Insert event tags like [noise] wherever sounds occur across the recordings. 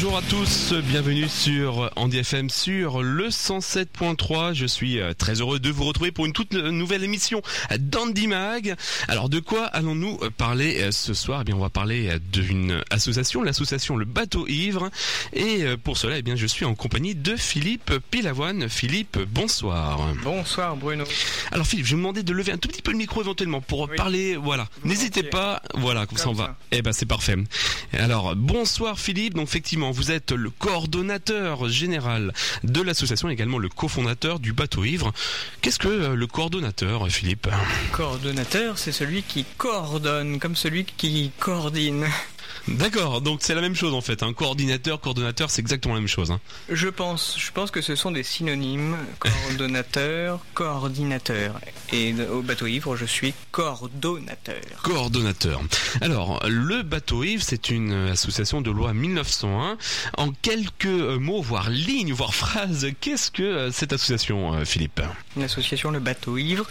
Bonjour à tous, bienvenue sur Andy FM sur le 107.3. Je suis euh, très heureux de vous retrouver pour une toute nouvelle émission d'Andy Mag. Alors de quoi allons-nous parler euh, ce soir? Eh bien on va parler euh, d'une association, l'association Le Bateau Ivre. Et pour cela, eh bien je suis en compagnie de Philippe Pilavoine. Philippe, bonsoir. Bonsoir Bruno. Alors Philippe, je vais vous demander de lever un tout petit peu le micro éventuellement pour parler. Voilà, n'hésitez pas. Voilà, comme, ça on va. Eh ben c'est parfait. Alors bonsoir Philippe. Donc effectivement, vous êtes le coordonnateur général de l'association, également le cofondateur du bateau ivre. Qu'est-ce que euh, le coordonnateur, Philippe? Coordonnateur, c'est celui qui coordonne, comme celui qui coordine. D'accord, donc c'est la même chose en fait. Un coordinateur, coordonnateur, c'est exactement la même chose. Hein. Je pense, je pense que ce sont des synonymes. Coordonnateur, [laughs] coordinateur. Et au bateau ivre, je suis coordonnateur. Coordonnateur. Alors, le bateau ivre, c'est une association de loi 1901. En quelques mots, voire lignes, voire phrases, qu'est-ce que euh, cette association, euh, Philippe? L'association Le Bateau Ivre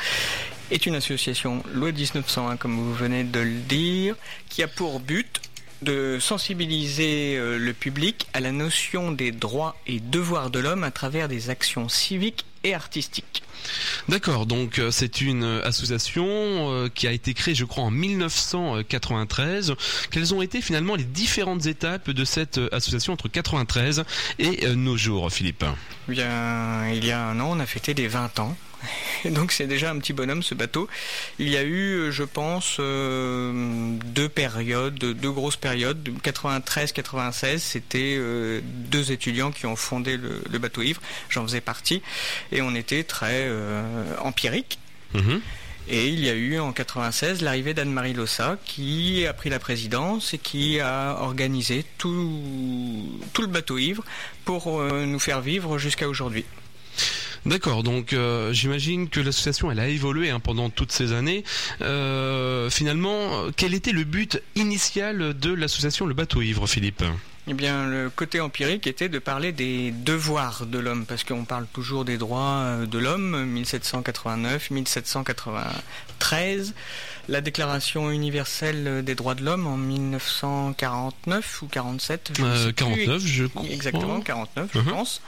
est une association loi 1901, comme vous venez de le dire, qui a pour but de sensibiliser euh, le public à la notion des droits et devoirs de l'homme à travers des actions civiques et artistiques. D'accord, donc euh, c'est une association euh, qui a été créée, je crois, en 1993. Quelles ont été finalement les différentes étapes de cette association entre 93 et nos jours, Philippe? Bien, il y a un an, on a fêté les 20 ans [laughs] donc c'est déjà un petit bonhomme ce bateau. Il y a eu, je pense, euh, deux périodes, deux grosses périodes. 93-96, c'était euh, deux étudiants qui ont fondé le, bateau ivre. J'en faisais partie et on était très euh, empirique. Mhm. Et il y a eu en 96 l'arrivée d'Anne-Marie Lossa qui a pris la présidence et qui a organisé tout, tout le bateau ivre pour nous faire vivre jusqu'à aujourd'hui. D'accord, donc euh, j'imagine que l'association elle a évolué hein, pendant toutes ces années. Euh, finalement, quel était le but initial de l'association Le Bateau Ivre, Philippe? Eh bien, le côté empirique était de parler des devoirs de l'homme, parce qu'on parle toujours des droits euh, de l'homme, 1789, 1793, la Déclaration universelle des droits de l'homme en 1949 ou 47 je 49, je crois. Exactement, 49, je uh-huh. pense.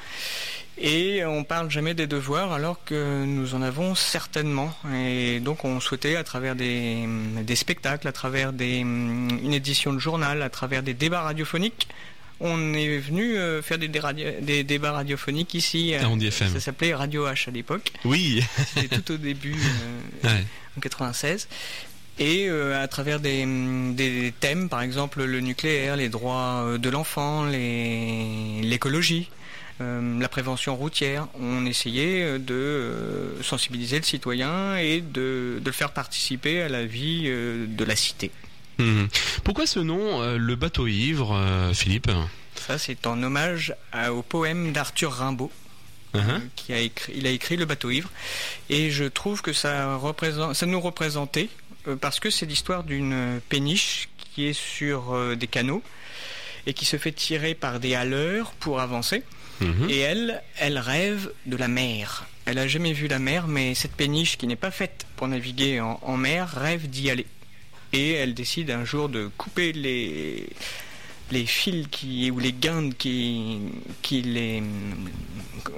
Et on parle jamais des devoirs alors que nous en avons certainement. Et donc on souhaitait à travers des, spectacles, à travers des, une édition de journal, à travers des débats radiophoniques, on est venu euh, faire des, des, débats radiophoniques ici. Euh, ça s'appelait Radio H à l'époque. Oui. C'était tout au début, euh, [laughs] en 96 et à travers des, des, thèmes, par exemple le nucléaire, les droits de l'enfant, l'écologie. Euh, la prévention routière. On essayait euh, de euh, sensibiliser le citoyen et de, le faire participer à la vie de la cité. Mhm. Pourquoi ce nom, le bateau ivre, Philippe? Ça, c'est en hommage au poème d'Arthur Rimbaud. Uh-huh. qui a écrit, il a écrit Le bateau ivre et je trouve que ça, représente, ça nous représentait parce que c'est l'histoire d'une péniche qui est sur des canaux et qui se fait tirer par des haleurs pour avancer. Mhm. Et elle, elle rêve de la mer. Elle a jamais vu la mer, mais cette péniche qui n'est pas faite pour naviguer en, mer rêve d'y aller. Et elle décide un jour de couper les les fils qui ou les guindes qui qui les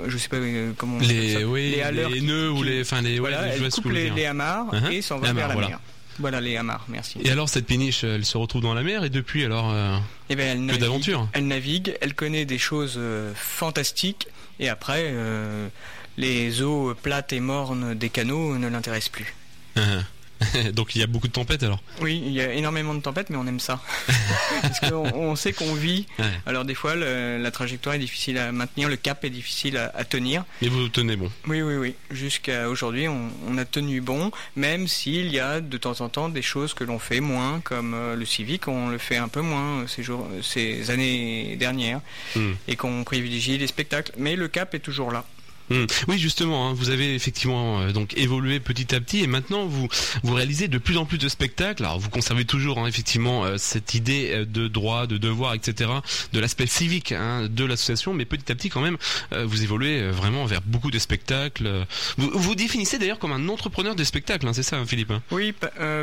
je sais pas euh, comment les les, nœuds ou les enfin les voilà elle coupe les, les, amarres uh-huh. et s'en va vers la mer voilà les merci et alors cette péniche elle se retrouve dans la mer et depuis alors euh... Eh ben, elle navigue, Elle navigue, elle connaît des choses euh, fantastiques, et après, euh, les eaux plates et mornes des canaux ne l'intéressent plus. Uh-huh. [laughs] Donc il y a beaucoup de tempêtes alors Oui, il y a énormément de tempêtes, mais on aime ça. [laughs] Parce qu'on sait qu'on vit. Alors des fois, la trajectoire est difficile à maintenir, le cap est difficile à, tenir. Mais vous tenez bon Oui, oui, oui. Jusqu'à aujourd'hui, on, a tenu bon, même s'il y a de temps en temps des choses que l'on fait moins, comme euh, le civique, on le fait un peu moins ces, jours, ces années dernières, hmm. et qu'on privilégie les spectacles. Mais le cap est toujours là. Hmm. Oui, justement, hein, vous avez effectivement euh, donc évolué petit à petit et maintenant vous vous réalisez de plus en plus de spectacles. Alors vous conservez toujours hein, effectivement euh, cette idée euh, de droit, de devoir, etc., de l'aspect civique hein, de l'association, mais petit à petit quand même vous évoluez vraiment vers beaucoup de spectacles. Vous vous définissez d'ailleurs comme un entrepreneur des spectacles, c'est ça, Philippe Oui,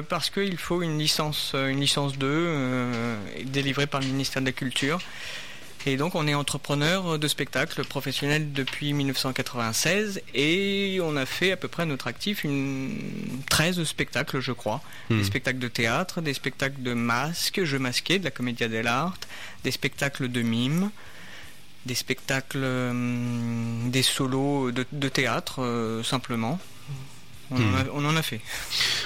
parce qu'il faut une licence, une licence 2 délivrée par le ministère de la Culture. Et donc on est entrepreneur de spectacle professionnel depuis 1996 et on a fait à peu près notre actif une 13 spectacles je crois. Des hmm. spectacles de théâtre, des spectacles de masques, jeux masqués, de la comédia dell'arte, des spectacles de mime, des spectacles, hum, des solos de, théâtre euh, simplement. Hmm. On, en a, fait.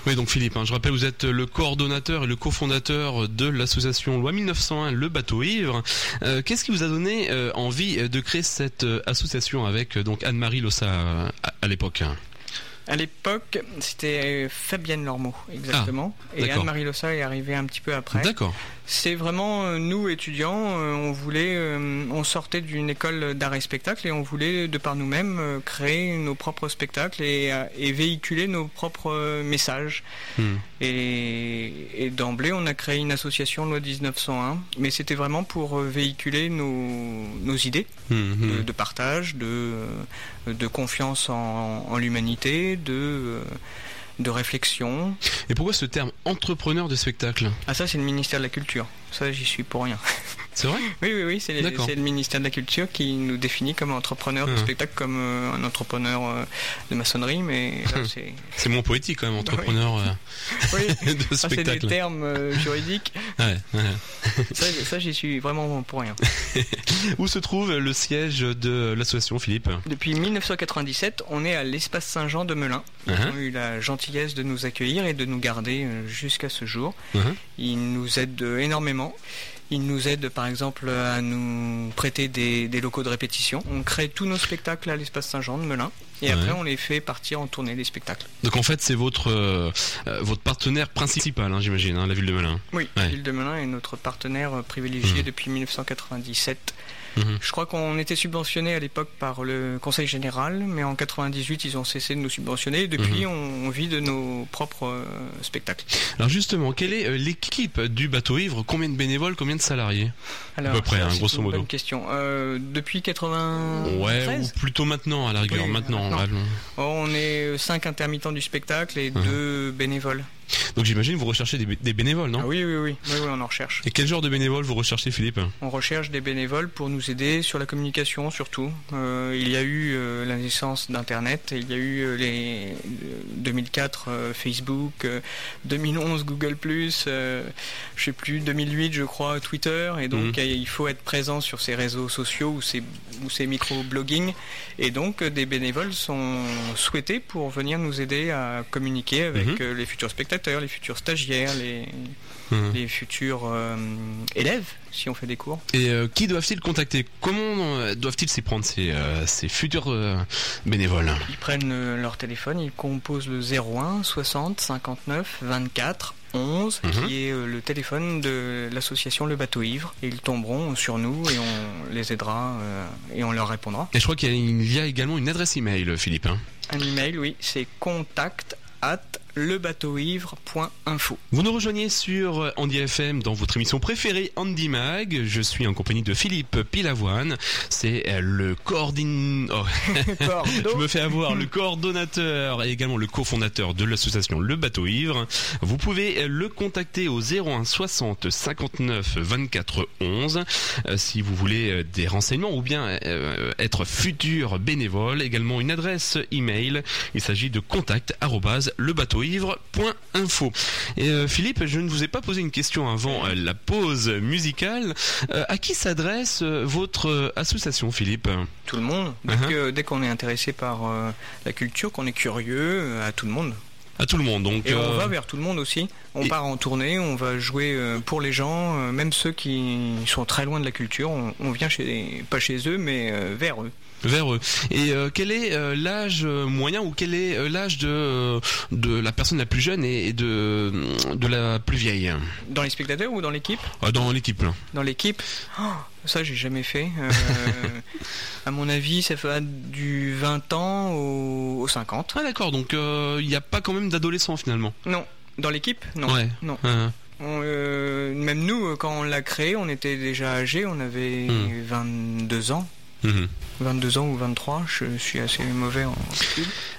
Oui, donc Philippe, hein, je rappelle, vous êtes le coordonnateur et le cofondateur de l'association Loi 1901, le bateau ivre. Euh, qu'est-ce qui vous a donné euh, envie de créer cette association avec donc Anne-Marie Lossa à l'époque? À l'époque, c'était Fabienne Lormeau, exactement. Ah, et Anne-Marie Lossa est arrivée un petit peu après. D'accord. C'est vraiment euh, nous étudiants, euh, on voulait, euh, on sortait d'une école d'art et spectacle et on voulait de par nous-mêmes créer nos propres spectacles et, véhiculer nos propres messages. Hmm. Et, d'emblée, on a créé une association loi 1901, mais c'était vraiment pour véhiculer nos, idées hmm, hmm. De, partage, de, de confiance en, en l'humanité, de de réflexion. Et pourquoi ce terme entrepreneur de spectacle? Ah ça c'est le ministère de la Culture. Ça j'y suis pour rien. [laughs] C'est vrai Oui, oui, oui, c'est le ministère de la Culture qui nous définit comme entrepreneur de spectacle, comme euh, un entrepreneur euh, de maçonnerie, mais c'est... moins poétique quand même, entrepreneur euh, oui. [laughs] de spectacle. Ah, c'est des termes juridiques. Ouais, [laughs] ça, ça j'y suis vraiment pour rien. [laughs] Où se trouve le siège de l'association, Philippe? Depuis 1997, on est à l'espace Saint-Jean de Melun. Ils uh-huh. ont eu la gentillesse de nous accueillir et de nous garder jusqu'à ce jour. Uh-huh. Ils nous aident énormément. Il nous aide par exemple à nous prêter des, locaux de répétition. On crée tous nos spectacles à l'espace Saint-Jean de Melun. Et après, on les fait partir en tournée des spectacles. Donc en fait, c'est votre euh, euh, votre partenaire principal, hein, j'imagine, hein, la ville de Melun. Oui, la ville de Melun est notre partenaire privilégié mmh. depuis 1997 Mhm. Je crois qu'on était subventionné à l'époque par le Conseil général, mais en 98 ils ont cessé de nous subventionner. depuis, mhm. on, vit de nos propres euh, spectacles. Alors justement, quelle est euh, l'équipe du bateau ivre? Combien de bénévoles Combien de salariés? Alors, À peu près, hein, grosso modo. Bonne question. Euh, depuis 80. Ouais, ou plutôt maintenant à la rigueur. maintenant. On est cinq intermittents du spectacle et mhm. deux bénévoles. Donc j'imagine vous recherchez des, bénévoles, non? Ah oui, oui, oui, oui, on en recherche. Et quel genre de bénévoles vous recherchez, Philippe? On recherche des bénévoles pour nous aider sur la communication, surtout. Euh, il y a eu euh, la naissance d'Internet, il y a eu euh, les 2004 Facebook, 2011 Google+, je sais plus, 2008 je crois Twitter, et donc mhm. il faut être présent sur ces réseaux sociaux ou ces, ou ces micro-blogging, et donc des bénévoles sont souhaités pour venir nous aider à communiquer avec mhm. les futurs spectateurs les futurs stagiaires, les, mhm. les futurs euh, élèves, si on fait des cours. Et euh, qui doivent-ils contacter? Comment euh, doivent-ils s'y prendre ces, ces futurs bénévoles? Ils prennent leur téléphone, ils composent le 01 60 59 24 11, qui est le téléphone de l'association Le Bateau Ivre. Et ils tomberont sur nous et on les aidera et on leur répondra. Et je crois qu'il y a également une adresse email, Philippe. Hein. Un email, oui, c'est contact at lebateauivre.info. Vous nous rejoignez sur Andy FM dans votre émission préférée Andy Mag. Je suis en compagnie de Philippe Pilavoine. C'est euh, le coordine... Oh. [laughs] Je me fais avoir le coordonnateur et également le cofondateur de l'association Le Bateau Ivre. Vous pouvez le contacter au 01 60 59 24 11 si vous voulez euh, des renseignements ou bien euh, être futur bénévole. Également une adresse email. Il s'agit de contact le bateau ivre.info. Et euh, Philippe, je ne vous ai pas posé une question avant euh, la pause musicale. Euh, à qui s'adresse votre association, Philippe? Tout le monde. Uh-huh. Dès qu'on est intéressé par la culture, qu'on est curieux, à tout le monde. À tout le monde, donc. Et on va vers tout le monde aussi. On part en tournée, on va jouer pour les gens, même ceux qui sont très loin de la culture. On, vient chez, pas chez eux, mais vers eux vers eux. Et euh, quel est euh, l'âge moyen ou quel est euh, l'âge de, de la personne la plus jeune et de, de la plus vieille? Dans les spectateurs ou dans l'équipe? Dans l'équipe. Dans l'équipe oh, Ça, j'ai jamais fait. [laughs] à mon avis, ça va du 20 ans au, 50. Ah d'accord, donc il n'y a pas quand même d'adolescents finalement Non. Dans l'équipe Non. Non. Ah. même nous, quand on l'a créé, on était déjà âgés, on avait 22 hmm. Ans. 22 ans ou 23, je suis assez mauvais en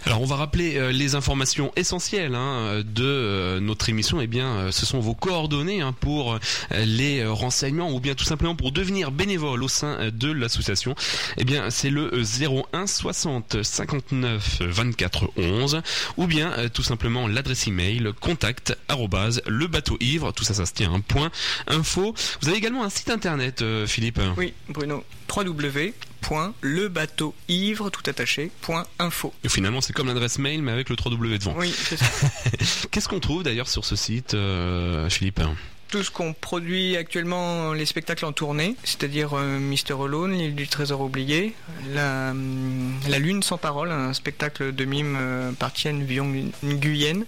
Alors on va rappeler euh, les informations essentielles hein, de euh, notre émission. Eh bien, euh, ce sont vos coordonnées hein, pour les renseignements ou bien tout simplement pour devenir bénévole au sein de l'association. Eh bien, c'est le 01 60 59 24 11 ou bien tout simplement l'adresse email contact le bateau ivre. Tout ça, ça se tient un point info. Vous avez également un site internet, Philippe? Oui, Bruno. Www ivre tout attaché .info. Et finalement, c'est comme l'adresse mail, mais avec le 3W devant. Oui, c'est ça. [laughs] Qu'est-ce qu'on trouve d'ailleurs sur ce site, euh, Philippe? Tout ce qu'on produit actuellement, les spectacles en tournée, c'est-à-dire euh, Mister Alone, l'île du trésor oublié, la, la, Lune sans parole, un spectacle de mime euh, par Tien Nguyen,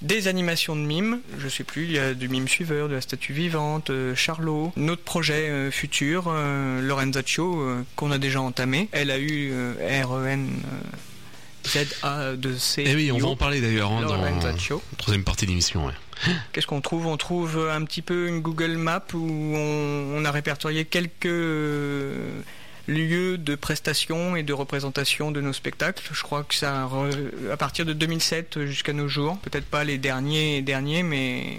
des animations de mime, je sais plus, il y a du mime suiveur, de la statue vivante, euh, Charlot, notre projet euh, futur, Lorenzaccio, qu'on a déjà entamé, elle a eu REN. Z-A-2-C. Eh oui, on va en parler d'ailleurs hein, dans la troisième partie de l'émission. Ouais. [laughs] Qu'est-ce qu'on trouve? On trouve un petit peu une Google Map où on, a répertorié quelques lieu de prestation et de représentation de nos spectacles. Je crois que ça, à partir de 2007 jusqu'à nos jours, peut-être pas les derniers derniers, mais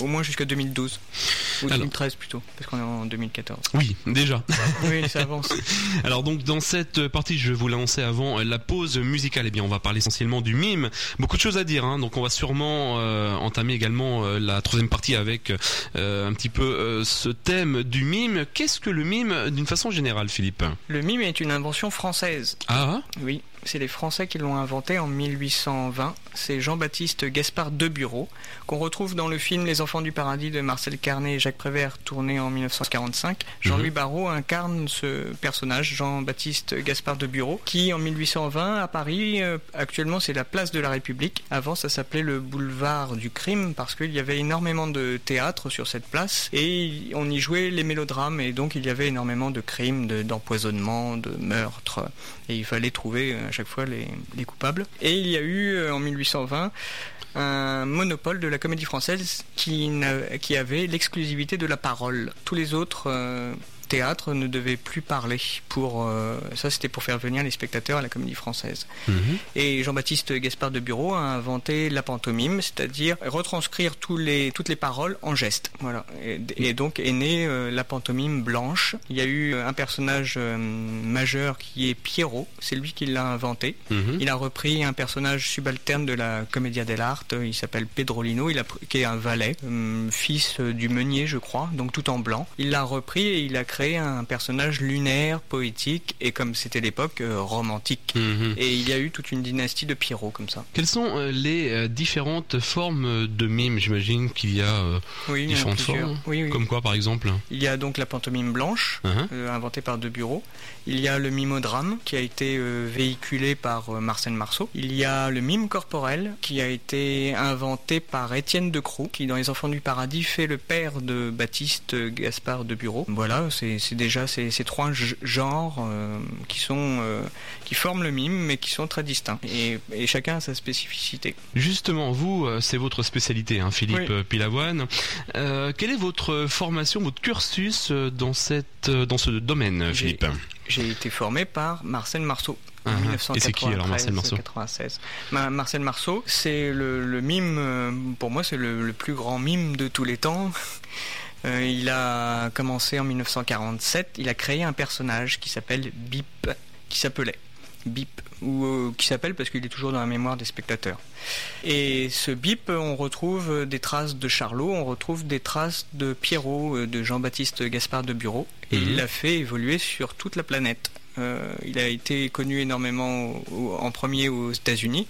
au moins jusqu'à 2012 ou 2013 plutôt, parce qu'on est en 2014. Oui, déjà. [laughs] oui, ça avance. [laughs] Alors donc dans cette partie, je vous l'annonçais avant, la pause musicale. Eh bien, on va parler essentiellement du mime. Beaucoup de choses à dire, hein. donc on va sûrement euh, entamer également euh, la troisième partie avec euh, un petit peu ce thème du mime. Qu'est-ce que le mime d'une façon générale, Philippe? Le mime est une invention française. Ah Oui, c'est les Français qui l'ont inventé en 1820. C'est Jean-Baptiste Gaspard de Bureau, qu'on retrouve dans le film Les Enfants du Paradis de Marcel Carnet et Jacques Prévert, tourné en 1945. Jean-Louis mhm. Barrault incarne ce personnage, Jean-Baptiste Gaspard de Bureau, qui en 1820 à Paris, euh, actuellement c'est la place de la République. Avant ça s'appelait le boulevard du crime parce qu'il y avait énormément de théâtre sur cette place et on y jouait les mélodrames et donc il y avait énormément de crimes, d'empoisonnement, de, meurtres et il fallait trouver chaque fois les, coupables. Et il y a eu euh, en 1820 un monopole de la comédie française qui, qui avait l'exclusivité de la parole. Tous les autres euh, théâtre ne devait plus parler. Pour euh, ça, c'était pour faire venir les spectateurs à la Comédie Française. Mhm. Et Jean-Baptiste Gaspard de Bureau a inventé la pantomime, c'est-à-dire retranscrire tous les, toutes les paroles en gestes. Voilà. Et, donc est née euh, la pantomime blanche. Il y a eu un personnage euh, majeur qui est Pierrot. C'est lui qui l'a inventé. Mhm. Il a repris un personnage subalterne de la Commedia dell'arte. Il s'appelle Pedrolino. Il a qui est un valet, fils du meunier, je crois, donc tout en blanc. Il l'a repris et il a créé créé un personnage lunaire, poétique et comme c'était l'époque, euh, romantique. Mhm. Et il y a eu toute une dynastie de Pierrot comme ça. Quelles sont euh, les euh, différentes formes de mime J'imagine qu'il y a différentes formes. Comme quoi par exemple? Il y a donc la pantomime blanche, uh-huh. inventée par De Bureau. Il y a le mimodrame qui a été véhiculé par Marcel Marceau. Il y a le mime corporel qui a été inventé par Étienne de Croux, qui dans Les Enfants du Paradis fait le père de Baptiste Gaspard de Bureau. Voilà, c'est c'est déjà ces, trois genres euh, qui sont euh, qui forment le mime, mais qui sont très distincts. Et, chacun a sa spécificité. Justement, vous, euh, c'est votre spécialité, hein, Philippe Pilavoine. quelle est votre formation, votre cursus dans cette dans ce domaine, Philippe? J'ai été formé par Marcel Marceau. En uh Et c'est qui alors Marcel Marceau? Marcel Marceau, c'est le, mime, pour moi c'est le, plus grand mime de tous les temps. Euh, il a commencé en 1947. Il a créé un personnage qui s'appelle Bip, qui s'appelait Bip, ou euh, qui s'appelle parce qu'il est toujours dans la mémoire des spectateurs. Et ce Bip, on retrouve des traces de Charlot, on retrouve des traces de Pierrot, euh, de Jean-Baptiste Gaspard de Bureau, et il mhm. l'a fait évoluer sur toute la planète. Il a été connu énormément en premier aux États-Unis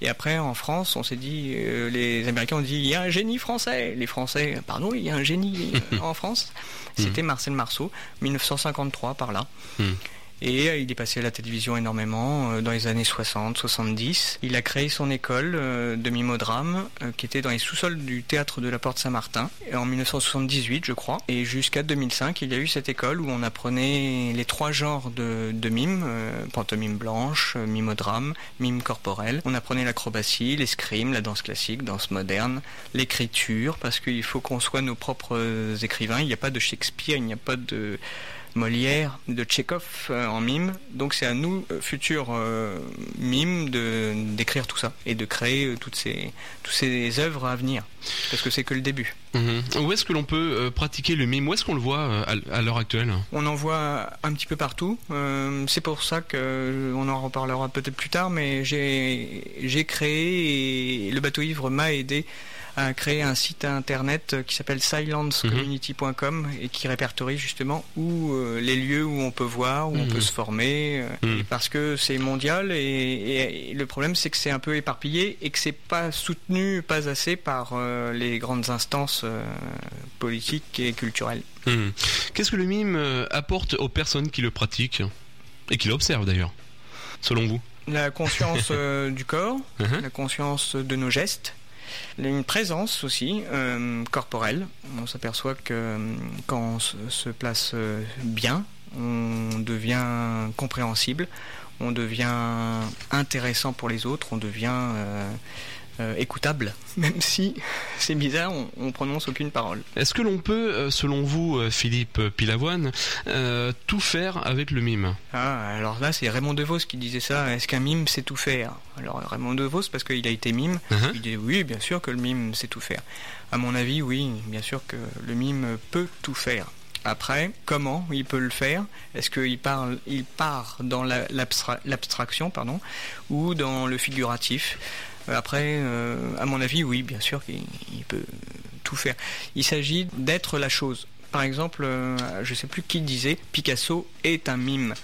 et après, en France, on s'est dit, euh, les Américains ont dit, il y a un génie français. Les Français, pardon, il y a un génie euh, [laughs] en France. C'était Marcel Marceau, 1953 par là. Et euh, il est passé à la télévision énormément euh, dans les années 60, 70. Il a créé son école euh, de mimodrame qui était dans les sous-sols du théâtre de la Porte Saint-Martin en 1978, je crois. Et jusqu'à 2005, il y a eu cette école où on apprenait les trois genres de, de mime, pantomime blanche, mimodrame, mime corporel. On apprenait l'acrobatie, l'escrime, la danse classique, danse moderne, l'écriture, parce qu'il faut qu'on soit nos propres écrivains. Il n'y a pas de Shakespeare, il n'y a pas de Molière, de Tchekhov en mime. Donc c'est à nous, futurs mimes, de d'écrire tout ça et de créer toutes ces toutes ces œuvres à venir. Parce que c'est que le début. Mhm. Où est-ce que l'on peut pratiquer le mime? Où est-ce qu'on le voit à, l'heure actuelle? On en voit un petit peu partout. c'est pour ça que on en reparlera peut-être plus tard, mais j'ai créé et le bateau ivre m'a aidé a créé un site internet qui s'appelle silencecommunity.com et qui répertorie justement où euh, les lieux où on peut voir, où on peut mhm. se former, euh, mhm. parce que c'est mondial et, le problème c'est que c'est un peu éparpillé et que c'est pas soutenu, pas assez par euh, les grandes instances politiques et culturelles. Mhm. Qu'est-ce que le mime apporte aux personnes qui le pratiquent et qui l'observent d'ailleurs, selon vous? La conscience du corps, [laughs] uh-huh. la conscience de nos gestes, une présence aussi euh, corporelle. On s'aperçoit que euh, quand on se, place euh, bien, on devient compréhensible, on devient intéressant pour les autres, on devient euh, écoutable, même si c'est bizarre, on, prononce aucune parole. Est-ce que l'on peut, euh, selon vous, euh, Philippe Pilavoine, tout faire avec le mime? Ah, alors là, c'est Raymond DeVos qui disait ça. Est-ce qu'un mime sait tout faire? Alors Raymond DeVos, parce qu'il a été mime, uh-huh. il dit oui, bien sûr que le mime sait tout faire. À mon avis, oui, bien sûr que le mime peut tout faire. Après, comment il peut le faire? Est-ce qu'il parle, il part dans l'abstraction, pardon, ou dans le figuratif? Après, euh, à mon avis, oui, bien sûr qu'il peut tout faire. Il s'agit d'être la chose. Par exemple, euh, je ne sais plus qui disait, Picasso est un mime.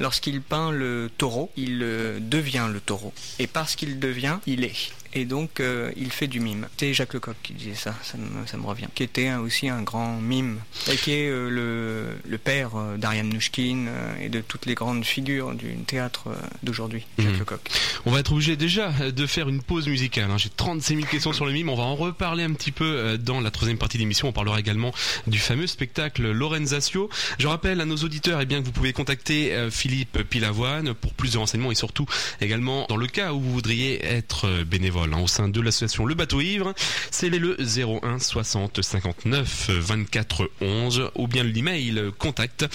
Lorsqu'il peint le taureau, il euh, devient le taureau. Et parce qu'il devient, il est et donc euh, il fait du mime. C'était Jacques Lecoq qui disait ça, ça me, revient, qui était aussi un grand mime, et qui est euh, le, père euh, d'Ariane Nouchkine et de toutes les grandes figures du théâtre d'aujourd'hui, Jacques mhm. Lecoq. On va être obligé déjà de faire une pause musicale. Hein. J'ai 36 000 questions sur le mime, on va en reparler un petit peu dans la troisième partie de l'émission. On parlera également du fameux spectacle Lorenzatio. Je rappelle à nos auditeurs eh bien, que vous pouvez contacter Philippe Pilavoine pour plus de renseignements et surtout également dans le cas où vous voudriez être bénévole Hein, au sein de l'association Le Bateau Ivre. C'est le 01 60 59 24 11 ou bien l'email contact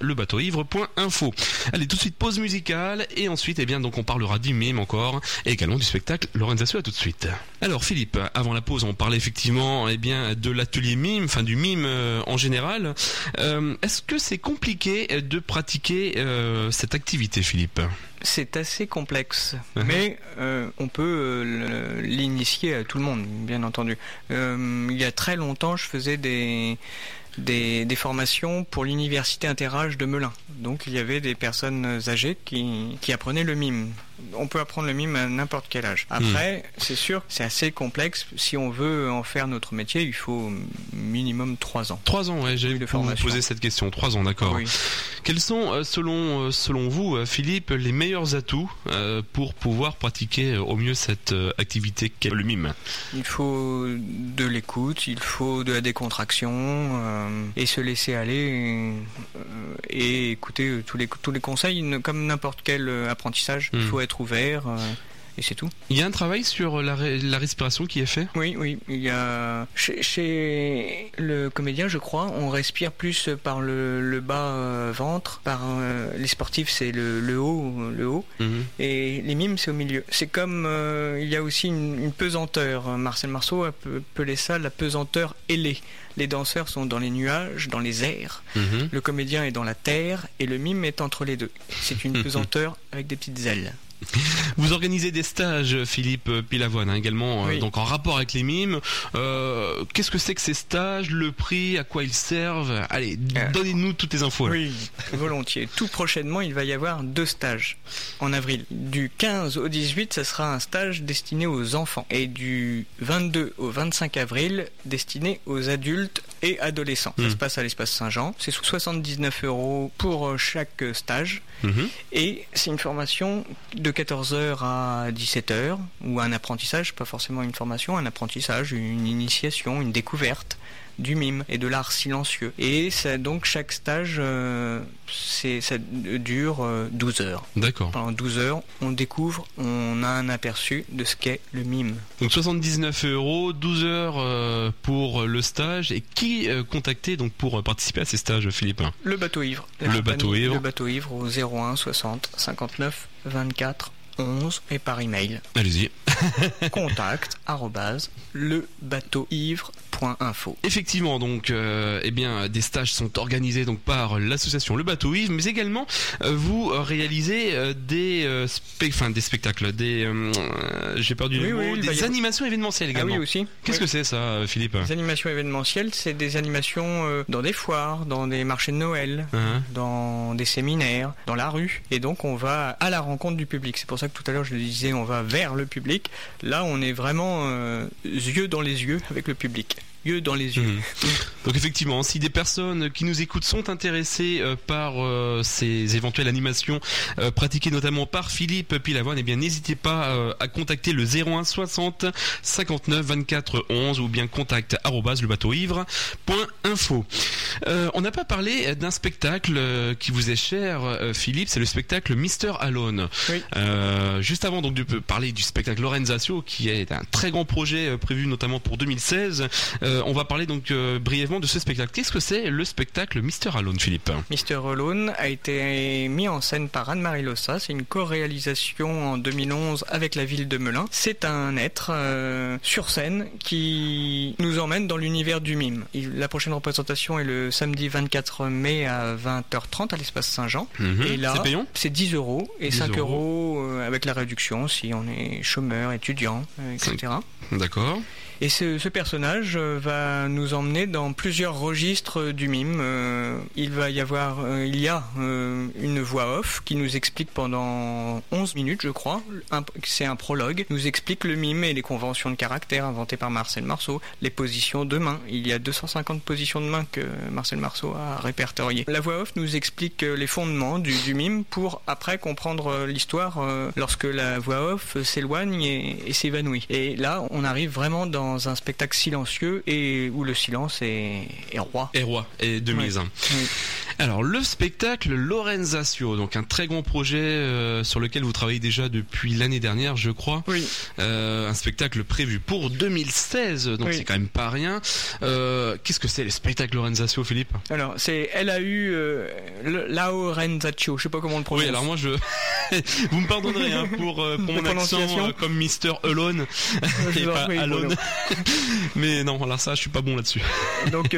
lebateauivre.info. Allez, tout de suite pause musicale et ensuite, eh bien, on parlera du mime encore et également du spectacle Lorenzo à tout de suite. Alors Philippe, avant la pause, on parlait effectivement eh bien de l'atelier mime, enfin du mime euh, en général. Euh, est-ce que c'est compliqué de pratiquer euh, cette activité, Philippe? C'est assez complexe, uh-huh. mais euh, on peut euh, l'initier à tout le monde, bien entendu. Euh, il y a très longtemps, je faisais des, des, formations pour l'université interage de Melun. Donc il y avait des personnes âgées qui, qui apprenaient le mime on peut apprendre le mime à n'importe quel âge. Après, hmm. c'est sûr, c'est assez complexe. Si on veut en faire notre métier, il faut minimum trois ans. Trois ans, ouais, j'ai poser cette question. Trois ans, d'accord. Quels sont, euh, selon, euh, selon vous, euh, Philippe, les meilleurs atouts pour pouvoir pratiquer au mieux cette activité qu'est le mime? Il faut de l'écoute, il faut de la décontraction et se laisser aller et, écouter tous les, tous les conseils, comme n'importe quel apprentissage. Il hmm. faut être ouvert. Euh, et c'est tout. Il y a un travail sur la, respiration qui est fait? Oui, oui. Il y a chez, le comédien, je crois, on respire plus par le, bas euh, ventre. Par euh, les sportifs, c'est le, haut, le haut. Mhm. Et les mimes, c'est au milieu. C'est comme il y a aussi une, pesanteur. Marcel Marceau appelait ça la pesanteur ailée. Les danseurs sont dans les nuages, dans les airs. Mhm. Le comédien est dans la terre et le mime est entre les deux. C'est une [laughs] pesanteur avec des petites ailes. Vous organisez des stages, Philippe Pilavoine, hein, également, euh, donc en rapport avec les mimes. Euh, qu'est-ce que c'est que ces stages, le prix, à quoi ils servent? Allez, euh, donnez-nous toutes les infos. Oui, volontiers. Tout prochainement, il va y avoir deux stages en avril. Du 15 au 18, ça sera un stage destiné aux enfants. Et du 22 au 25 avril, destiné aux adultes et adolescents. Ça hmm. se passe à l'espace Saint-Jean. C'est 79 euros pour chaque stage. Mhm. Et c'est une formation de 14h à 17h, ou un apprentissage, pas forcément une formation, un apprentissage, une initiation, une découverte du mime et de l'art silencieux. Et ça, donc chaque stage, euh, ça dure 12 euh, heures. D'accord. Pendant 12 heures, on découvre, on a un aperçu de ce qu'est le mime. Donc 79 euros, 12 heures euh, pour le stage. Et qui contacter donc pour participer à ces stages, Philippe? Le bateau ivre. Le bateau ivre. Le bateau ivre au 01 60 59 24 11 et par email. Allez-y. [laughs] contact le bateau ivre Effectivement, donc, euh, eh bien, des stages sont organisés donc par l'association Le Bateau Yves, mais également euh, vous réalisez euh, des, enfin, des spectacles, des, j'ai perdu le mot, des animations événementielles ah également. oui aussi. Qu'est-ce que c'est ça, Philippe? Les animations événementielles, c'est des animations dans des foires, dans des marchés de Noël, uh-huh. dans des séminaires, dans la rue, et donc on va à la rencontre du public. C'est pour ça tout à l'heure je le disais, on va vers le public. Là, on est vraiment yeux dans les yeux avec le public dans les yeux. Mhm. Donc effectivement, si des personnes qui nous écoutent sont intéressées euh, par euh, ces éventuelles animations euh, pratiquées notamment par Philippe Pilavoine, eh bien n'hésitez pas à contacter le 01 60 59 24 11 ou bien contact le bateau ivre.info. on n'a pas parlé d'un spectacle qui vous est cher, Philippe, c'est le spectacle Mister Alone. juste avant donc de parler du spectacle Lorenzatio, qui est un très grand projet prévu notamment pour 2016. Euh, on va parler donc euh, brièvement de ce spectacle. Qu'est-ce que c'est le spectacle Mister Alone, Philippe? Mister Alone a été mis en scène par Anne-Marie Lossa. C'est une co-réalisation en 2011 avec la ville de Melun. C'est un être euh, sur scène qui nous emmène dans l'univers du mime. La prochaine représentation est le samedi 24 mai à 20h30 à l'espace Saint-Jean. Mhm. Et là, c'est 10 euros et 5 euros, avec la réduction si on est chômeur, étudiant, etc. D'accord. Et ce, personnage euh, va nous emmener dans plusieurs registres du mime. Euh, il va y avoir, euh, il y a une voix off qui nous explique pendant 11 minutes, je crois, c'est un prologue, nous explique le mime et les conventions de caractère inventées par Marcel Marceau, les positions de main. Il y a 250 positions de main que Marcel Marceau a répertoriées. La voix off nous explique les fondements du, mime pour après comprendre l'histoire lorsque la voix off s'éloigne et, et s'évanouit. Et là, on arrive vraiment dans un spectacle silencieux et où le silence est, roi. Et roi, et de mise. Alors le spectacle Lorenzatio, donc un très grand projet euh, sur lequel vous travaillez déjà depuis l'année dernière, je crois. Oui. Euh, un spectacle prévu pour 2016, donc c'est quand même pas rien. Euh, qu'est-ce que c'est le spectacle Lorenzatio, Philippe? Alors c'est elle a eu Lorenzatio, je sais pas comment on le prononce. Oui, alors moi je, [laughs] vous me pardonnerez hein, pour, pour mon accent comme Mister Alone [laughs] et pas Alone. [laughs] Mais non, alors ça je suis pas bon là-dessus. Donc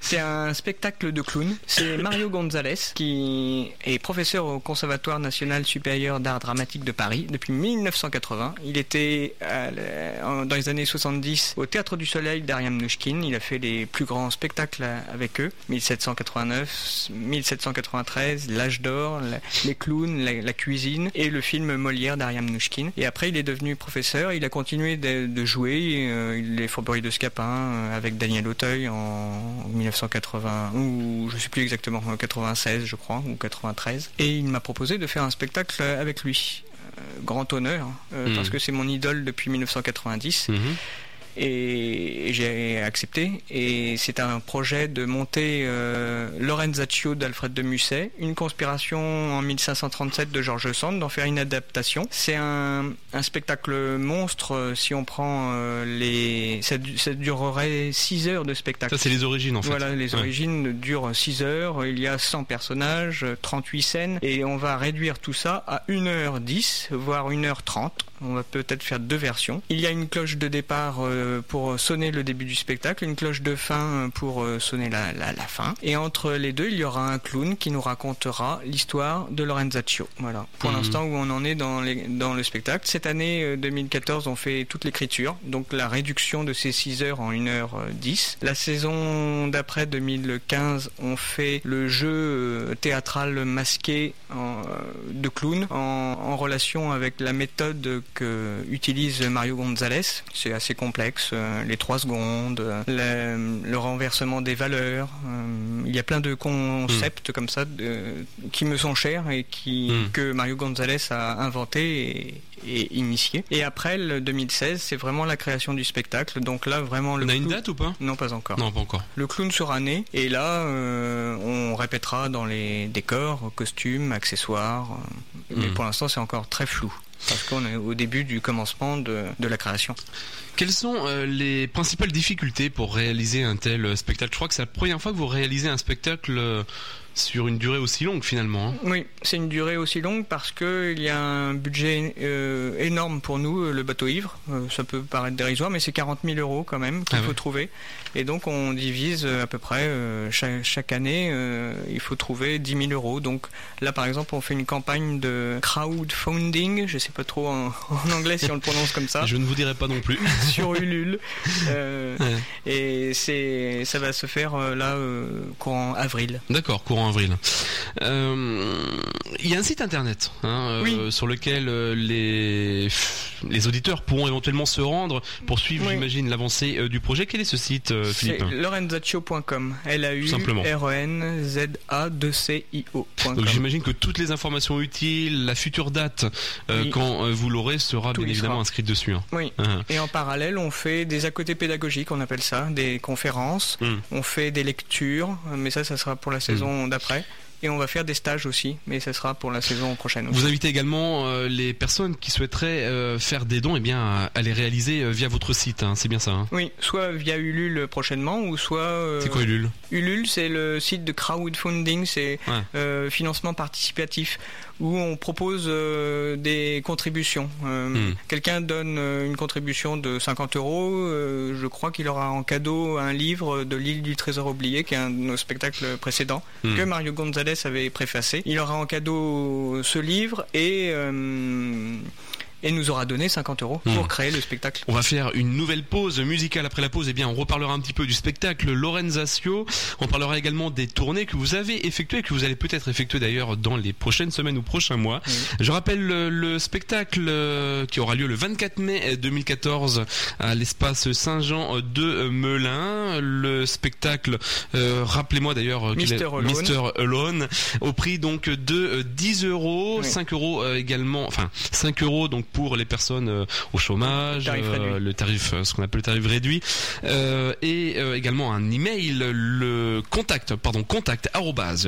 c'est un spectacle de clown. C'est Mario Gonzalez, qui est professeur au Conservatoire national supérieur d'art dramatique de Paris depuis 1980. Il était dans les années 70 au Théâtre du Soleil d'Ariam Nouchkine. Il a fait les plus grands spectacles avec eux. 1789, 1793, L'âge d'or, les clowns, la, cuisine et le film Molière d'Ariam Nouchkine. Et après, il est devenu professeur. Il a continué de, jouer. Euh, les Faubourgs de Scapin euh, avec Daniel Auteuil en 1980 ou je sais plus exactement 96 je crois, ou 93. Et il m'a proposé de faire un spectacle avec lui. Euh, grand honneur, euh, parce mhm. que c'est mon idole depuis 1990 et j'ai accepté. Et c'est un projet de monter euh, Lorenzaccio d'Alfred de Musset, une conspiration en 1537 de Georges Sand, d'en faire une adaptation. C'est un, un, spectacle monstre euh, si on prend euh, les. Ça, ça, durerait 6 heures de spectacle. Ça, c'est les origines en fait. Voilà, les origines durent 6 heures. Il y a 100 personnages, 38 scènes, et on va réduire tout ça à 1h10, voire 1h30. On va peut-être faire deux versions. Il y a une cloche de départ euh, pour sonner le début du spectacle, une cloche de fin pour euh, sonner la, fin. Et entre les deux, il y aura un clown qui nous racontera l'histoire de Lorenzaccio. Voilà. Pour mhm. l'instant où on en est dans, dans le spectacle. Cette année 2014, euh, on fait toute l'écriture, donc la réduction de ces 6 heures en 1h10. La saison d'après 2015, on fait le jeu théâtral masqué en de clown en, relation avec la méthode que utilise Mario Gonzalez. C'est assez complexe, les trois secondes, le, renversement des valeurs. il y a plein de concepts comme ça qui me sont chers et qui, hmm. que Mario Gonzalez a inventé et, initié. Et après, le 2016, c'est vraiment la création du spectacle. Donc là, vraiment... Le On a une date ou pas? Non, pas encore. Non, pas encore. Le clown sera né et là, euh, on répétera dans les décors, costumes, accessoires. Euh, mais hmm. pour l'instant, c'est encore très flou. Parce qu'on est au début du commencement de, de la création. Quelles sont euh, les principales difficultés pour réaliser un tel spectacle? Je crois que c'est la première fois que vous réalisez un spectacle sur une durée aussi longue finalement. Hein. Oui, c'est une durée aussi longue parce qu'il y a un budget euh, énorme pour nous, euh, le bateau ivre. Euh, ça peut paraître dérisoire, mais c'est 40 000 euros quand même qu'il ah faut trouver. Et donc on divise à peu près chaque, année, il faut trouver 10 000 euros. Donc là par exemple, on fait une campagne de crowdfunding, je ne sais pas trop [laughs] en, anglais si on le prononce comme ça. [laughs] Je ne vous dirai pas non plus. [laughs] sur Ulule. Et c'est, ça va se faire là courant avril. D'accord, courant avril. Euh, il y a un site internet hein, euh, sur lequel euh, les, les auditeurs pourront éventuellement se rendre pour suivre, j'imagine, l'avancée du projet. Quel est ce site, Philippe C'est lorenzaccio.com. L-A-U-R-E-N-Z-A-2-C-I-O. Donc j'imagine que toutes les informations utiles, la future date, quand vous l'aurez, sera bien évidemment inscrite dessus. Hein. Oui. Uh-huh. Et en parallèle, on fait des à côté pédagogiques, on appelle ça, des conférences. Hmm. On fait des lectures, mais ça, ça sera pour la saison hmm après. Et on va faire des stages aussi, mais ce sera pour la saison prochaine. Vous invitez également euh, les personnes qui souhaiteraient euh, faire des dons et eh bien, à, les réaliser euh, via votre site, hein. c'est bien ça hein Oui, soit via Ulule prochainement, ou soit... c'est quoi Ulule? Ulule, c'est le site de crowdfunding, c'est financement participatif où on propose euh, des contributions. Euh, hmm. Quelqu'un donne euh, une contribution de 50 euros, je crois qu'il aura en cadeau un livre de l'île du trésor oublié, qui est un de nos spectacles précédents, hmm. que Mario Gonzalez avait préfacé. Il aura en cadeau ce livre et et nous aura donné 50 euros pour hmm. créer le spectacle. On va faire une nouvelle pause musicale après la pause. Et eh bien, on reparlera un petit peu du spectacle Lorenzasio. On parlera également des tournées que vous avez effectuées, que vous allez peut-être effectuer d'ailleurs dans les prochaines semaines ou prochains mois. Je rappelle le, spectacle euh, qui aura lieu le 24 mai 2014 à l'espace Saint-Jean de Melun. Le spectacle, euh, rappelez-moi d'ailleurs, Mister, Mister Alone, au prix donc de 10 euros, 5 euros euh, également, enfin 5 euros donc pour les personnes euh, au chômage, euh, le tarif, euh, ce qu'on appelle le tarif réduit, et également un email, le contact, pardon, contact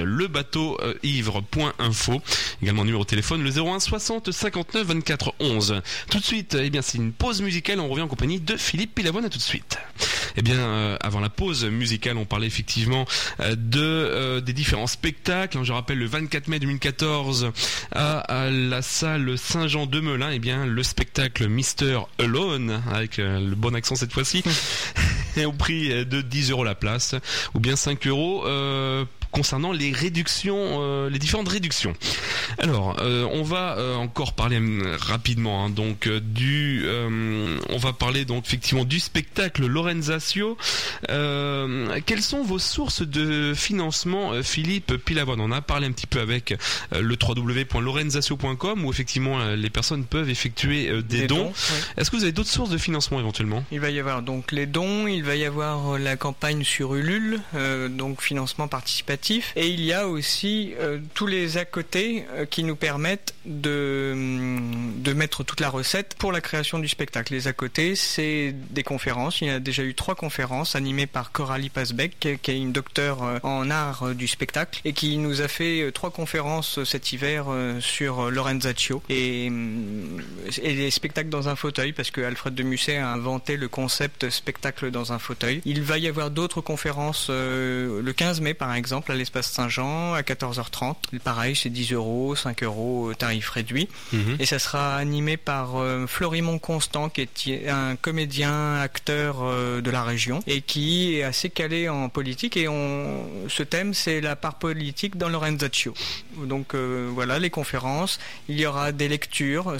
le bateau ivre.info, également numéro de téléphone le 01 60 59 24 11. Tout de suite, eh bien c'est une pause musicale, on revient en compagnie de Philippe Pilavoine, à tout de suite. Eh bien, avant la pause musicale, on parlait effectivement de des différents spectacles. Je rappelle le 24 mai 2014 à, la salle Saint-Jean de Melun. Eh bien, le spectacle Mister Alone, avec euh, le bon accent cette fois-ci, [laughs] au prix de 10 euros la place, ou bien 5 euros euh, concernant les réductions, euh, les différentes réductions. Alors, euh, on va euh, encore parler rapidement. Hein, donc du, on va parler donc effectivement du spectacle Lorenzasio. quelles sont vos sources de financement, Philippe Pilavon On a parlé un petit peu avec le www.lorenzasio.com où effectivement les personnes peuvent effectuer des, dons. Est-ce que vous avez d'autres sources de financement éventuellement? Il va y avoir donc les dons, il va y avoir la campagne sur Ulule, donc financement participatif et il y a aussi euh, tous les à côté euh, qui nous permettent de, hum, de mettre toute la recette pour la création du spectacle. Les à côté, c'est des conférences. Il y a déjà eu trois conférences animées par Coralie Pasbeck, qui est une docteure euh, en art du spectacle, et qui nous a fait trois conférences cet hiver sur Lorenzaccio et, hum, et les spectacles dans un fauteuil, parce que Alfred de Musset a inventé le concept spectacle dans un fauteuil. Il va y avoir d'autres conférences le 15 mai, par exemple à l'espace Saint-Jean à 14h30. Pareil, c'est 10 euros, 5 euros, tarif réduit. Mhm. Et ça sera animé par euh, Florimond Constant, qui est un comédien, acteur euh, de la région et qui est assez calé en politique. Et on, ce thème, c'est la part politique dans Lorenzaccio. Donc euh, voilà, les conférences. Il y aura des lectures.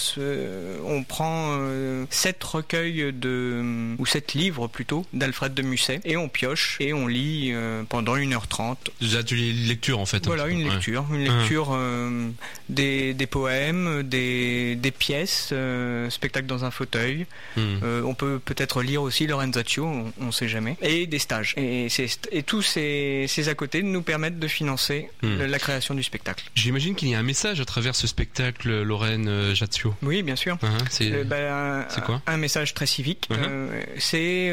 on prend sept recueils de ou sept livres plutôt d'Alfred de Musset et on pioche et on lit pendant 1h30 ateliers de lecture en fait. Voilà, une lecture, une lecture euh, des, des, poèmes, des, des pièces, euh, spectacle dans un fauteuil. Hmm. Euh, on peut peut-être lire aussi Lorenzaccio, on ne sait jamais, et des stages. Et, et tous ces, ces à côté nous permettent de financer hmm. la création du spectacle. J'imagine qu'il y a un message à travers ce spectacle Lorraine. Oui, bien sûr. Uh-huh, ben, c'est quoi Un message très civique. Uh-huh. c'est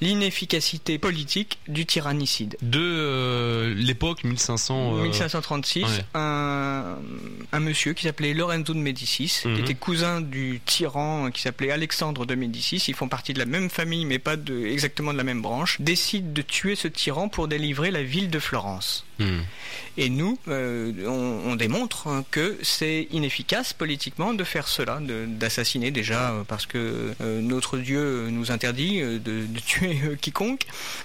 l'inefficacité politique du tyrannicide. De l'époque 1500. 1536, un, un, monsieur qui s'appelait Lorenzo de Médicis, qui mhm. était cousin du tyran qui s'appelait Alexandre de Médicis. Ils font partie de la même famille, mais pas de, exactement de la même branche. Décide de tuer ce tyran pour délivrer la ville de Florence. Mhm. Et nous, euh, on, démontre que c'est inefficace politiquement de faire cela, d'assassiner déjà euh, parce que euh, notre Dieu nous interdit de, de tuer quiconque,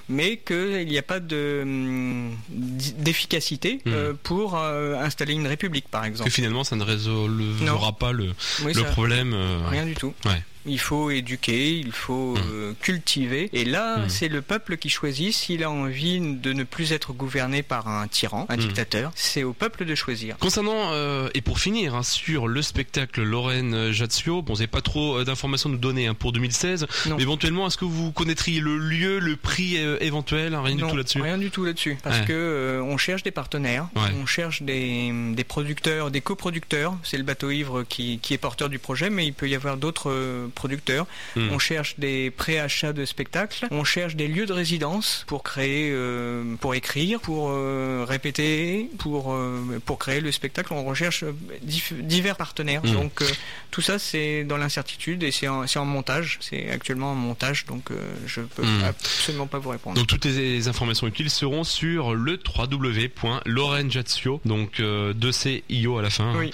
mais qu'il n'y a pas hum, d'efficacité de, hmm. pour installer une république, par exemple. Que finalement, ça ne résolvera pas le, le problème. Rien du tout. Ouais il faut éduquer, il faut mmh. euh, cultiver. Et là, mmh. c'est le peuple qui choisit s'il a envie de ne plus être gouverné par un tyran, un mmh. dictateur. C'est au peuple de choisir. Concernant, euh, et pour finir, hein, sur le spectacle Lorraine Jazio, bon, vous n'avez pas trop euh, d'informations à nous donner hein, pour 2016, mais éventuellement, est-ce que vous connaîtriez le lieu, le prix éventuel? Rien du tout là-dessus Rien du tout là-dessus. Parce que on cherche des partenaires, on cherche des, des producteurs, des coproducteurs. C'est le bateau ivre qui, qui est porteur du projet, mais il peut y avoir d'autres producteurs. Hmm. On cherche des préachats de spectacles. On cherche des lieux de résidence pour créer, euh, pour écrire, pour euh, répéter, pour euh, pour créer le spectacle. On recherche divers partenaires. Hmm. Donc tout ça c'est dans l'incertitude et c'est en, en, montage. C'est actuellement en montage, donc je peux hmm. absolument pas vous répondre. Donc toutes les informations utiles seront sur le www.lorenjazio, donc de c i o à la fin. Oui,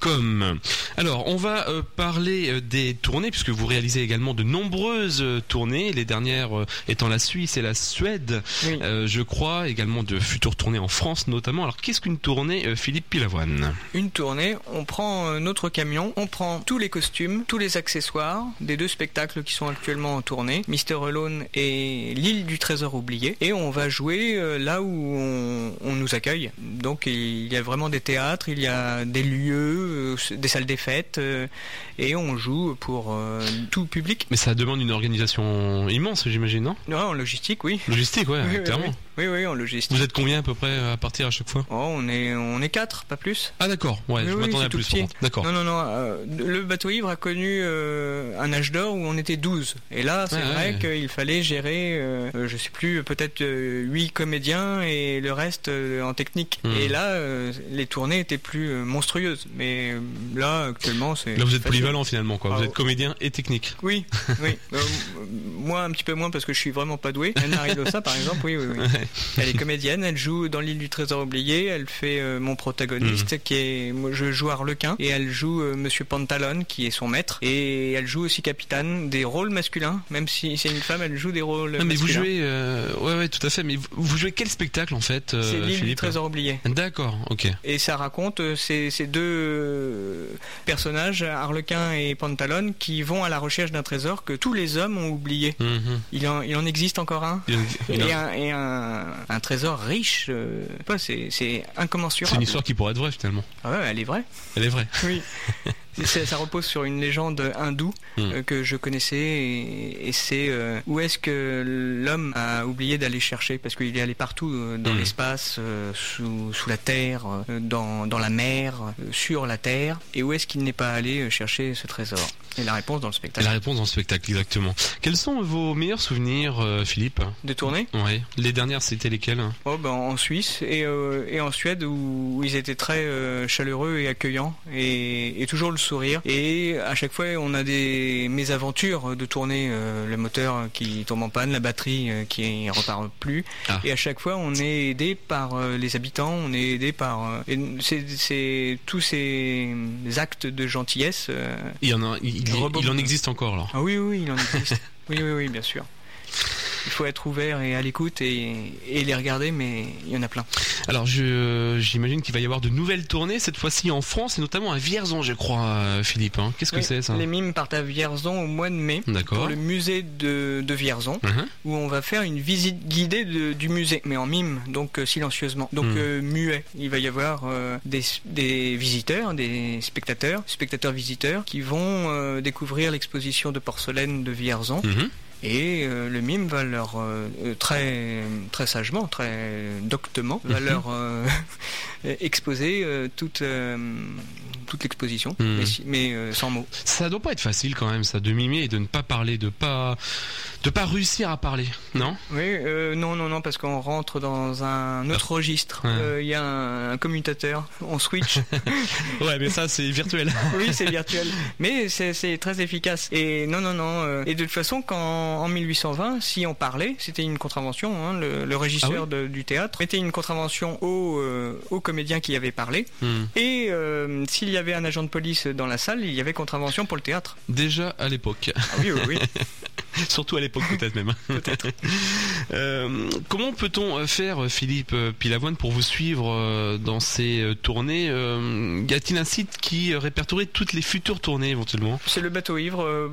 .com. Alors on va parler des tournées, puisque vous réalisez également de nombreuses euh, tournées, les dernières euh, étant la Suisse et la Suède, euh, je crois, également de futures tournées en France notamment. Alors qu'est-ce qu'une tournée, Philippe Pilavoine? Une tournée, on prend notre camion, on prend tous les costumes, tous les accessoires des deux spectacles qui sont actuellement en tournée, Mister Alone et l'île du trésor oublié, et on va jouer là où on, nous accueille. Donc il y a vraiment des théâtres, il y a des lieux, des salles des fêtes, et on joue pour euh, tout public. Mais ça demande une organisation immense, j'imagine, non? Non, en logistique, oui. Logistique, ouais, [laughs] clairement. Oui, oui, en logistique. Vous êtes combien à peu près à partir à chaque fois Oh, on est on est quatre, pas plus. Ah d'accord, ouais, je m'attendais à plus. D'accord. Non, non, non. Euh, le bateau ivre a connu euh, un âge d'or où on était 12. Et là, c'est vrai qu'il fallait gérer, euh, je sais plus, peut-être 8 comédiens et le reste en technique. Hmm. Et là, les tournées étaient plus monstrueuses. Mais là, actuellement, c'est. Là, vous êtes polyvalent finalement, quoi. vous ah, êtes comédien et technique. Oui, oui. [laughs] moi, un petit peu moins parce que je suis vraiment pas doué. Anna Ridosa, par exemple, oui, oui, oui. [laughs] Elle est comédienne, elle joue dans l'île du trésor oublié, elle fait euh, mon protagoniste mhm. qui est moi je joue Arlequin et elle joue euh, monsieur Pantalone qui est son maître et elle joue aussi capitaine des rôles masculins même si c'est une femme elle joue des rôles non, mais vous jouez euh, ouais ouais tout à fait mais vous, jouez quel spectacle en fait C'est l'île du trésor oublié. D'accord, OK. Et ça raconte ces, ces deux personnages Arlequin et Pantalone qui vont à la recherche d'un trésor que tous les hommes ont oublié. Mhm. il, en, il en existe encore un, et, un, et un, un trésor riche. Euh, c'est incommensurable. C'est une histoire qui pourrait être vraie finalement. Ah ouais, elle est vraie. Elle est vraie. Oui. [laughs] ça repose sur une légende hindoue hmm. euh, que je connaissais et, c'est euh, où est-ce que l'homme a oublié d'aller chercher? Parce qu'il est allé partout euh, dans hmm. l'espace, sous, sous, la terre, dans, dans, la mer, sur la terre et où est-ce qu'il n'est pas allé chercher ce trésor? Et la réponse dans le spectacle. la réponse dans le spectacle, exactement. Quels sont vos meilleurs souvenirs, Philippe? De tournée Oui. Les dernières, c'était lesquelles? Oh, ben, En Suisse et, et en Suède où, ils étaient très chaleureux et accueillants et, et toujours le sourire. Et à chaque fois, on a des mésaventures de tourner, euh, le moteur qui tombe en panne, la batterie euh, qui repart plus. Ah. Et à chaque fois, on est aidé par euh, les habitants, on est aidé par. c'est tous ces actes de gentillesse. il, y en a, il, en existe encore alors. Ah oui, oui, il en existe. [laughs] oui, oui, oui, bien sûr. Il faut être ouvert et à l'écoute et, et, les regarder, mais il y en a plein. Alors j'imagine qu'il va y avoir de nouvelles tournées, cette fois-ci en France et notamment à Vierzon, je crois, Philippe. Hein. Qu'est-ce que c'est ça Les mimes partent à Vierzon au mois de mai pour le musée de, de Vierzon, uh-huh. où on va faire une visite guidée du musée, mais en mime, donc euh, silencieusement, donc hmm. euh, muet. Il va y avoir euh, des, des, visiteurs, des spectateurs, spectateurs-visiteurs, qui vont découvrir l'exposition de porcelaine de Vierzon. Mhm. Et le mime va leur très très sagement, très doctement, va mhm. leur [laughs] exposer toute toute l'exposition, hmm. mais, euh, sans mots. Ça doit pas être facile quand même, ça, de mimer et de ne pas parler, de pas de pas réussir à parler, non? Oui, euh, non, non, non, parce qu'on rentre dans un autre registre. Euh, il y a un, commutateur, on switch. [laughs] ouais, mais ça c'est virtuel. [laughs] oui, c'est virtuel, mais c'est très efficace. Et non, non, non. et de toute façon, quand en 1820, si on parlait, c'était une contravention. Hein, le, régisseur ah du théâtre mettait une contravention au, au comédien qui avait parlé. Hmm. Et s'il y y avait un agent de police dans la salle, il y avait contravention pour le théâtre. Déjà à l'époque. Ah oui, oui, oui. [laughs] [laughs] Surtout à l'époque peut-être même. [laughs] peut-être. Euh, comment peut-on euh, faire, Philippe euh, Pilavoine, pour vous suivre dans ces tournées Y a-t-il un site qui répertorie toutes les futures tournées éventuellement? C'est le bateau ivre.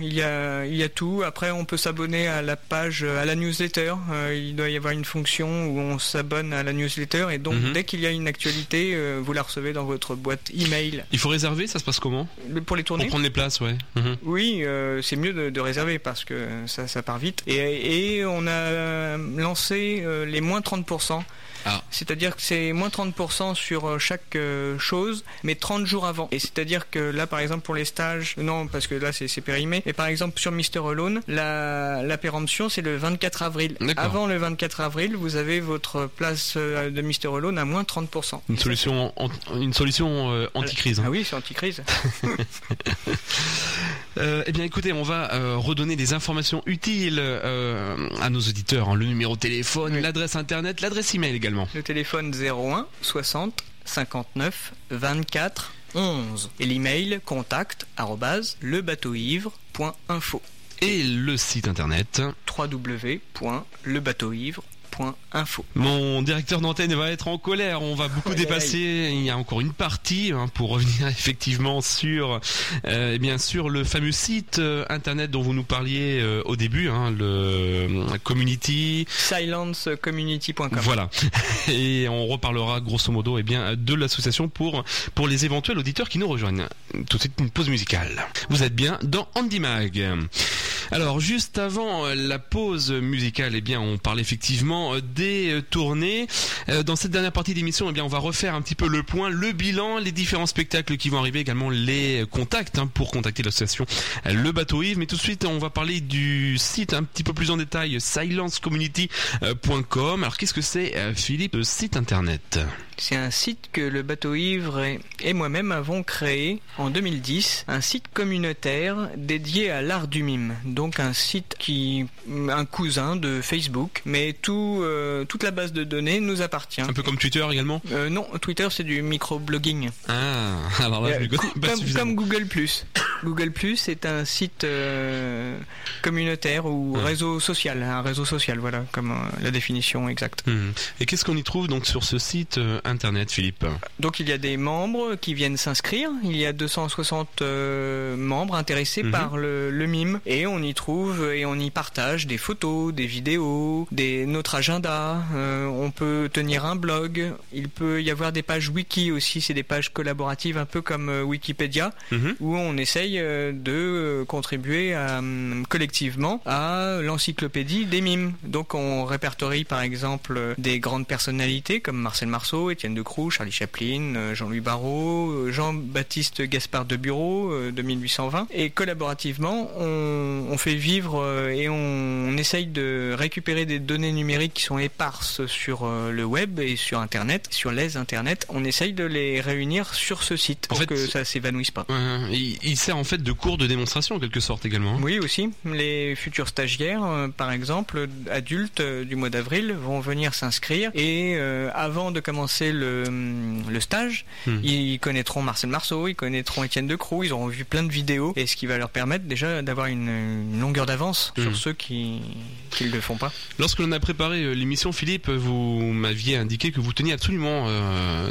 Il y a, il y a tout. Après, on peut s'abonner à la page, à la newsletter. il doit y avoir une fonction où on s'abonne à la newsletter et donc mhm. dès qu'il y a une actualité, vous la recevez dans votre boîte email. Il faut réserver, ça se passe comment? Pour les tournées Pour prendre les places, ouais. Mhm. Oui, c'est mieux de, de réserver parce que ça, part vite. Et, et on a lancé euh, les moins 30%. Ah. C'est-à-dire que c'est moins 30% sur euh, chaque euh, chose, mais 30 jours avant. Et c'est-à-dire que là, par exemple, pour les stages, non, parce que là, c'est périmé. Mais par exemple, sur Mister Alone, la, la péremption, c'est le 24 avril. Avant le 24 avril, vous avez votre place de Mister Alone à moins 30%. Une solution, une solution anti-crise. Hein. Ah oui, c'est anti-crise. [laughs] [laughs] Euh, eh bien, écoutez, on va euh, redonner des informations utiles euh, à nos auditeurs. Hein. le numéro de téléphone, l'adresse internet, l'adresse email également. Le téléphone 01 60 59 24 11 et l'email contact lebateauivre.info. Et le site internet www.lebateauivre.info info. Mon directeur d'antenne va être en colère. On va beaucoup dépasser. Il y a encore une partie hein, pour revenir [laughs] effectivement sur, euh, eh bien sûr, le fameux site euh, internet dont vous nous parliez euh, au début, hein, le community. Silencecommunity.com. Voilà. [laughs] Et on reparlera grosso modo, eh bien, de l'association pour pour les éventuels auditeurs qui nous rejoignent. Tout de suite une pause musicale. Vous êtes bien dans Andy Mag. Alors juste avant la pause musicale, eh bien, on parle effectivement euh, des euh, tournées. Euh, dans cette dernière partie d'émission, eh bien, on va refaire un petit peu le point, le bilan, les différents spectacles qui vont arriver, également les contacts hein, pour contacter l'association Le Bateau Yves. Mais tout de suite, on va parler du site un petit peu plus en détail, silencecommunity.com. Alors, qu'est-ce que c'est, Philippe, site internet? C'est un site que le bateau ivre et moi-même avons créé en 2010, un site communautaire dédié à l'art du mime. Donc un site qui un cousin de Facebook, mais tout euh, toute la base de données nous appartient. Un peu comme Twitter également euh, Non, Twitter c'est du microblogging. Ah, [laughs] alors là, je pas comme, comme, Google Google Plus est un site euh, communautaire ou réseau social, un réseau social, voilà, comme la définition exacte. Hmm. Et qu'est-ce qu'on y trouve donc sur ce site internet, Philippe? Donc il y a des membres qui viennent s'inscrire. Il y a 260 euh, membres intéressés mhm. par le, mime et on y trouve et on y partage des photos, des vidéos, des notre agenda. Euh, on peut tenir un blog. Il peut y avoir des pages wiki aussi. C'est des pages collaboratives un peu comme euh, Wikipédia mhm. où on essaye de contribuer collectivement à l'encyclopédie des mimes. Donc on répertorie par exemple des grandes personnalités comme Marcel Marceau, Étienne de Croux, Charlie Chaplin, euh, Jean-Louis Barrault, euh, Jean-Baptiste Gaspard de Bureau euh, de 1820. Et collaborativement, on, fait vivre et on, essaye de récupérer des données numériques qui sont éparses sur le web et sur Internet, sur les Internet. On essaye de les réunir sur ce site pour que ça s'évanouisse pas. il, sert en fait de cours de démonstration en quelque sorte également. Hein. Oui aussi. Les futurs stagiaires, euh, par exemple, adultes euh, du mois d'avril, vont venir s'inscrire et euh, avant de commencer le, le stage, hmm. ils connaîtront Marcel Marceau, ils connaîtront Étienne Decroux, ils auront vu plein de vidéos et ce qui va leur permettre déjà d'avoir une, longueur d'avance sur hmm. ceux qui ne le font pas. Lorsque l'on a préparé l'émission, Philippe, vous m'aviez indiqué que vous teniez absolument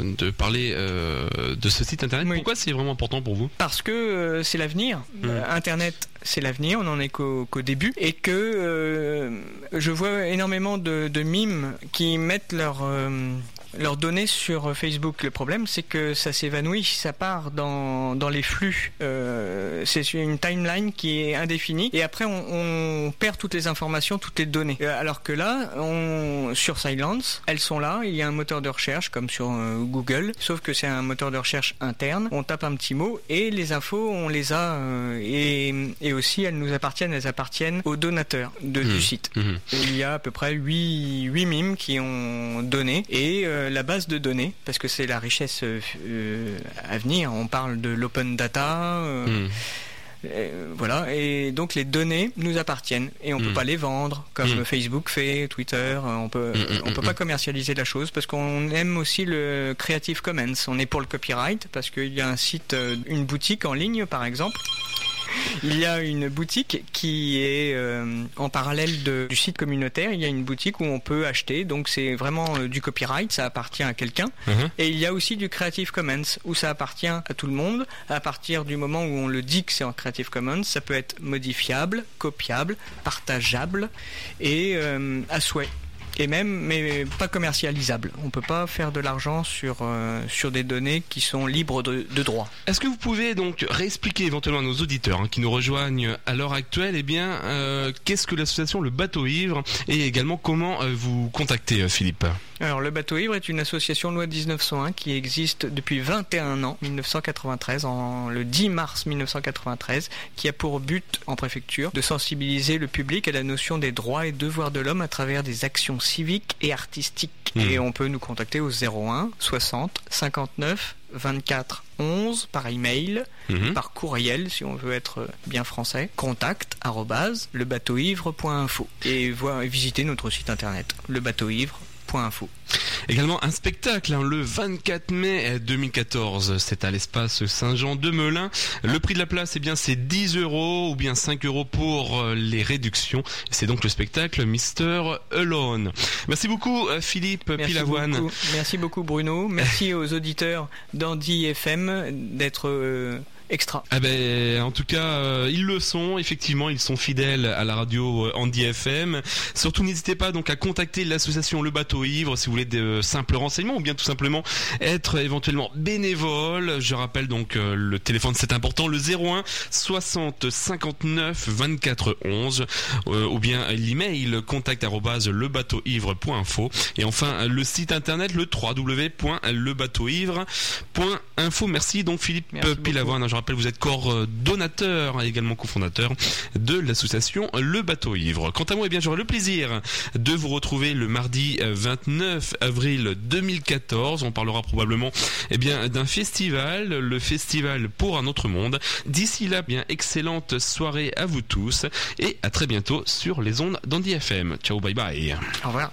de parler de ce site internet. Pourquoi c'est vraiment important pour vous? Parce que c'est l'avenir. Hmm. Internet c'est l'avenir, on en est qu'au début, et que euh, je vois énormément de, mimes qui mettent leur, euh, leurs données sur Facebook. Le problème, c'est que ça s'évanouit, ça part dans, dans les flux. Euh, c'est une timeline qui est indéfinie et après on, perd toutes les informations, toutes les données. Euh, alors que là, on, sur Silence, elles sont là. Il y a un moteur de recherche comme sur euh, Google, sauf que c'est un moteur de recherche interne. On tape un petit mot et les infos, on les a et, et, aussi elles nous appartiennent. Elles appartiennent aux donateurs de, du mmh. site. Mmh. Il y a à peu près 8, 8 mimes qui ont donné et euh, la base de données, parce que c'est la richesse euh, à venir. On parle de l'open data. Euh, hmm. voilà, et donc les données nous appartiennent et on ne peut hmm. pas les vendre comme hmm. Facebook fait, Twitter. On peut, on peut pas commercialiser la chose parce qu'on aime aussi le Creative Commons. On est pour le copyright parce qu'il y a un site, une boutique en ligne par exemple il y a une boutique qui est euh, en parallèle du site communautaire. Il y a une boutique où on peut acheter. Donc c'est vraiment euh, du copyright, ça appartient à quelqu'un. Mhm. Et il y a aussi du Creative Commons où ça appartient à tout le monde. À partir du moment où on le dit que c'est en Creative Commons, ça peut être modifiable, copiable, partageable et euh, à souhait et même mais pas commercialisable. On peut pas faire de l'argent sur euh, sur des données qui sont libres de, de droit. Est-ce que vous pouvez donc réexpliquer éventuellement à nos auditeurs hein, qui nous rejoignent à l'heure actuelle, eh bien, euh, qu'est-ce que l'association Le Bateau Ivre et également comment euh, vous contactez Philippe? Alors, le Bateau Ivre est une association loi 1901 qui existe depuis 21 ans, 1993, en, le 10 mars 1993, qui a pour but, en préfecture, de sensibiliser le public à la notion des droits et devoirs de l'homme à travers des actions civiques et artistiques. Mmh. Et on peut nous contacter au 01 60 59 24 11 par email, mmh. par courriel si on veut être bien français, contact lebateauivre.info et voir, visiter notre site internet lebateauivre.info Également un spectacle hein, le 24 mai 2014, c'est à l'espace Saint-Jean de Melun. Le prix de la place, eh bien c'est 10 euros ou bien 5 euros pour euh, les réductions. C'est donc le spectacle Mister Alone. Merci beaucoup euh, Philippe Merci Pilavoine. Beaucoup. Merci beaucoup Bruno. Merci [laughs] aux auditeurs d'Andy FM d'être euh, extra. Ah ben, en tout cas, euh, ils le sont. Effectivement, ils sont fidèles à la radio euh, Andy FM. Surtout, n'hésitez pas donc à contacter l'association Le Bateau Ivre si vous voulez de simples renseignements ou bien tout simplement être éventuellement bénévole. Je rappelle donc euh, le téléphone, c'est important, le 01 60 59 24 11 ou bien l'email contact lebateauivre.info et enfin le site internet le www.lebateauivre.info. Merci donc Philippe Pilavoine rappelle, vous êtes coordonnateur et également cofondateur de l'association Le Bateau Ivre. Quant à moi, eh bien, j'aurai le plaisir de vous retrouver le mardi 29 avril 2014. On parlera probablement, eh bien, d'un festival, le festival pour un autre monde. D'ici là, bien, excellente soirée à vous tous et à très bientôt sur les ondes d'Andy FM. Ciao, bye bye. Au revoir.